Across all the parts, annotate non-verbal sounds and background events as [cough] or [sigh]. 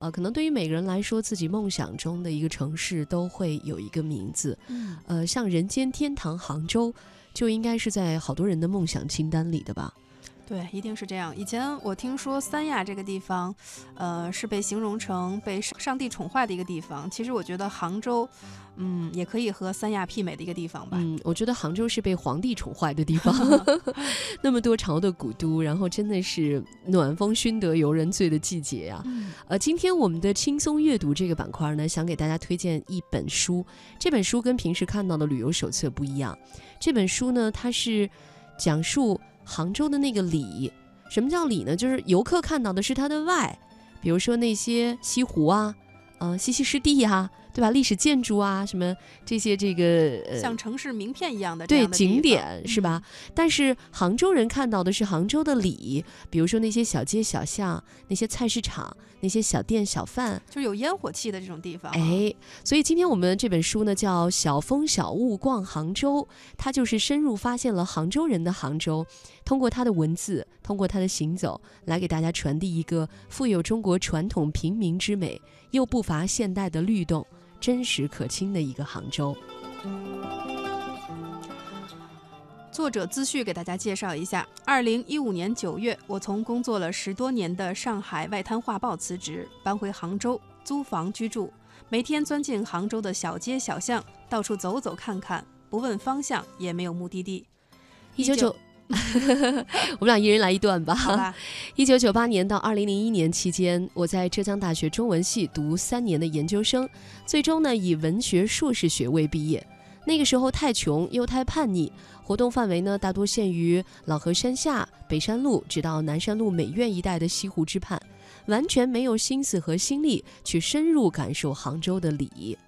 呃，可能对于每个人来说，自己梦想中的一个城市都会有一个名字。嗯，呃，像人间天堂杭州，就应该是在好多人的梦想清单里的吧？对，一定是这样。以前我听说三亚这个地方，呃，是被形容成被上上帝宠坏的一个地方。其实我觉得杭州，嗯，也可以和三亚媲美的一个地方吧。嗯，我觉得杭州是被皇帝宠坏的地方 [laughs] [laughs] 那么多朝的古都，然后真的是暖风熏得游人醉的季节啊。嗯呃，今天我们的轻松阅读这个板块呢，想给大家推荐一本书。这本书跟平时看到的旅游手册不一样。这本书呢，它是讲述杭州的那个里。什么叫里呢？就是游客看到的是它的外，比如说那些西湖啊，呃，西溪湿地啊、对吧？历史建筑啊，什么这些这个呃，像城市名片一样的对景点是吧？？但是杭州人看到的是杭州的里，比如说那些小街小巷、那些菜市场、那些小店小贩，嗯就是有烟火气的这种地方。，哎，所以今天我们这本书呢叫《小风小雾逛杭州》，它就是深入发现了杭州人的杭州，通过他的文字，通过他的行走，来给大家传递一个富有中国传统平民之美，又不乏现代的律动，真实可亲的一个杭州。作者资序给大家介绍一下：二零一五年九月，我从工作了十多年的上海外滩画报辞职，搬回杭州租房居住，每天钻进杭州的小街小巷，到处走走看看，不问方向，也没有目的地。一九九，[laughs] 我们俩一人来一段吧。好吧，一九九八年到二零零一年期间，我在浙江大学中文系读三年的研究生，最终呢以文学硕士学位毕业。那个时候太穷又太叛逆，活动范围呢大多限于老河山下、北山路，直到南山路美院一带的西湖之畔，完全没有心思和心力去深入感受杭州的礼。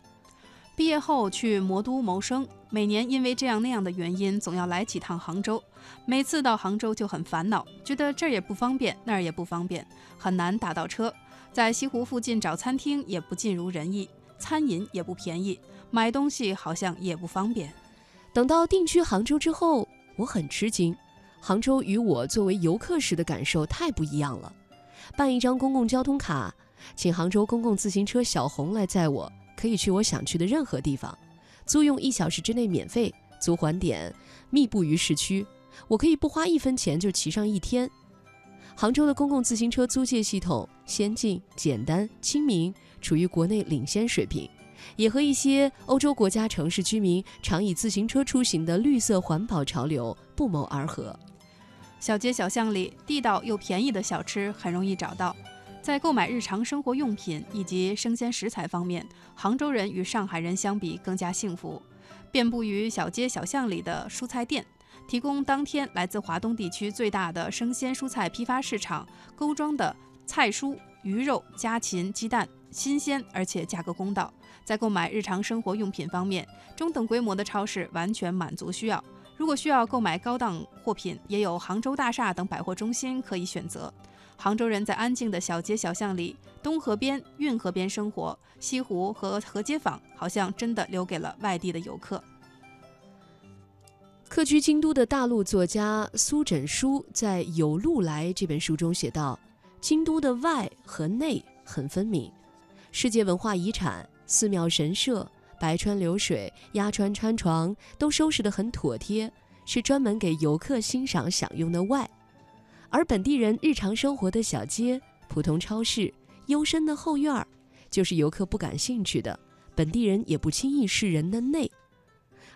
毕业后去魔都谋生，每年因为这样那样的原因，总要来几趟杭州。每次到杭州就很烦恼，觉得这儿也不方便，那儿也不方便，很难打到车。在西湖附近找餐厅也不尽如人意，餐饮也不便宜，买东西好像也不方便。等到定居杭州之后，我很吃惊，杭州与我作为游客时的感受太不一样了。办一张公共交通卡，请杭州公共自行车小红来载我，可以去我想去的任何地方，租用一小时之内免费，租还点密布于市区，我可以不花一分钱就骑上一天。杭州的公共自行车租借系统先进、简单、亲民，处于国内领先水平。也和一些欧洲国家城市居民常以自行车出行的绿色环保潮流不谋而合。小街小巷里，地道又便宜的小吃很容易找到。在购买日常生活用品以及生鲜食材方面，杭州人与上海人相比更加幸福。遍布于小街小巷里的蔬菜店，提供当天来自华东地区最大的生鲜蔬菜批发市场，勾装的菜蔬、鱼肉、家禽、鸡蛋，新鲜而且价格公道。在购买日常生活用品方面，中等规模的超市完全满足需要。如果需要购买高档货品，也有杭州大厦等百货中心可以选择。杭州人在安静的小街小巷里，东河边、运河边生活，西湖和河街坊好像真的留给了外地的游客。客居京都的大陆作家苏枕书在《有路来》这本书中写道：“京都的外和内很分明，世界文化遗产、寺庙神社、白川流水、鸭川川床都收拾得很妥帖，是专门给游客欣赏享用的外；而本地人日常生活的小街、普通超市、幽深的后院儿，就是游客不感兴趣的，本地人也不轻易示人的内。”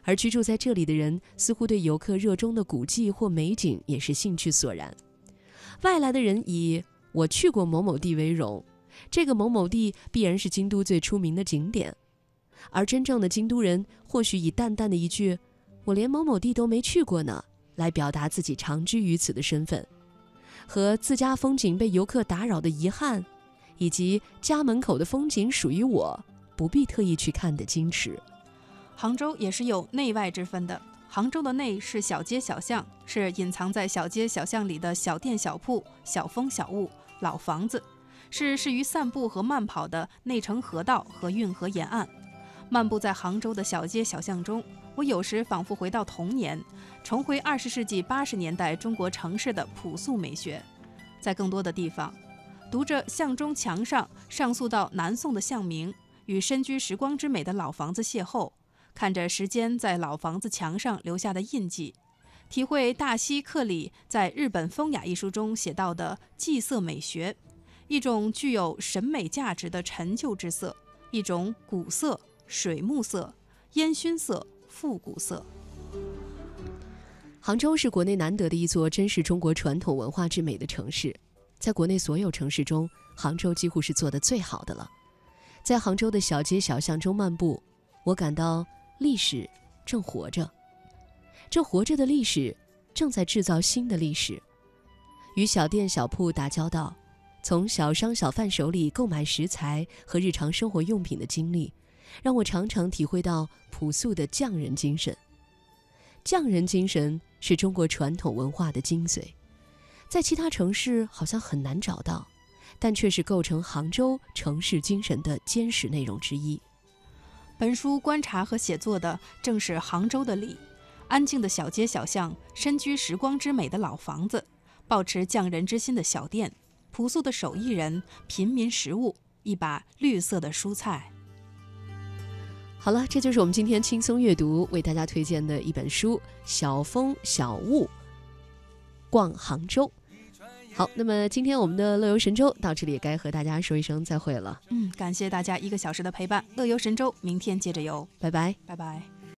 而居住在这里的人似乎对游客热衷的古迹或美景也是兴趣索然。外来的人以“我去过某某地”为荣，这个某某地必然是京都最出名的景点。而真正的京都人或许以淡淡的一句“我连某某地都没去过呢”来表达自己长居于此的身份，和自家风景被游客打扰的遗憾，以及家门口的风景属于我，不必特意去看的矜持。杭州也是有内外之分的。杭州的内是小街小巷，是隐藏在小街小巷里的小店小铺、小风小物、老房子，是适于散步和慢跑的内城河道和运河沿岸。漫步在杭州的小街小巷中，我有时仿佛回到童年，重回二十世纪八十年代中国城市的朴素美学。在更多的地方，读着巷中墙上上溯到南宋的巷名，与身居时光之美的老房子邂逅，看着时间在老房子墙上留下的印记，体会大西克里在日本风雅一书中写到的祭色美学，一种具有审美价值的陈旧之色，一种古色、水木色、烟熏色、复古色。杭州是国内难得的一座珍视中国传统文化之美的城市。在国内所有城市中，杭州几乎是做得最好的了。在杭州的小街小巷中漫步，我感到历史正活着，这活着的历史正在制造新的历史。与小店小铺打交道，从小商小贩手里购买食材和日常生活用品的经历，让我常常体会到朴素的匠人精神。匠人精神是中国传统文化的精髓。在其他城市好像很难找到，但却是构成杭州城市精神的坚实内容之一。本书观察和写作的正是杭州的里，安静的小街小巷，身居时光之美的老房子，保持匠人之心的小店，朴素的手艺人，平民食物，一把绿色的蔬菜。好了，这就是我们今天轻松阅读为大家推荐的一本书《小风小雾逛杭州》。好，那么今天我们的乐游神州到这里也该和大家说一声再会了。嗯，感谢大家一个小时的陪伴，乐游神州，明天接着游，拜拜，拜拜。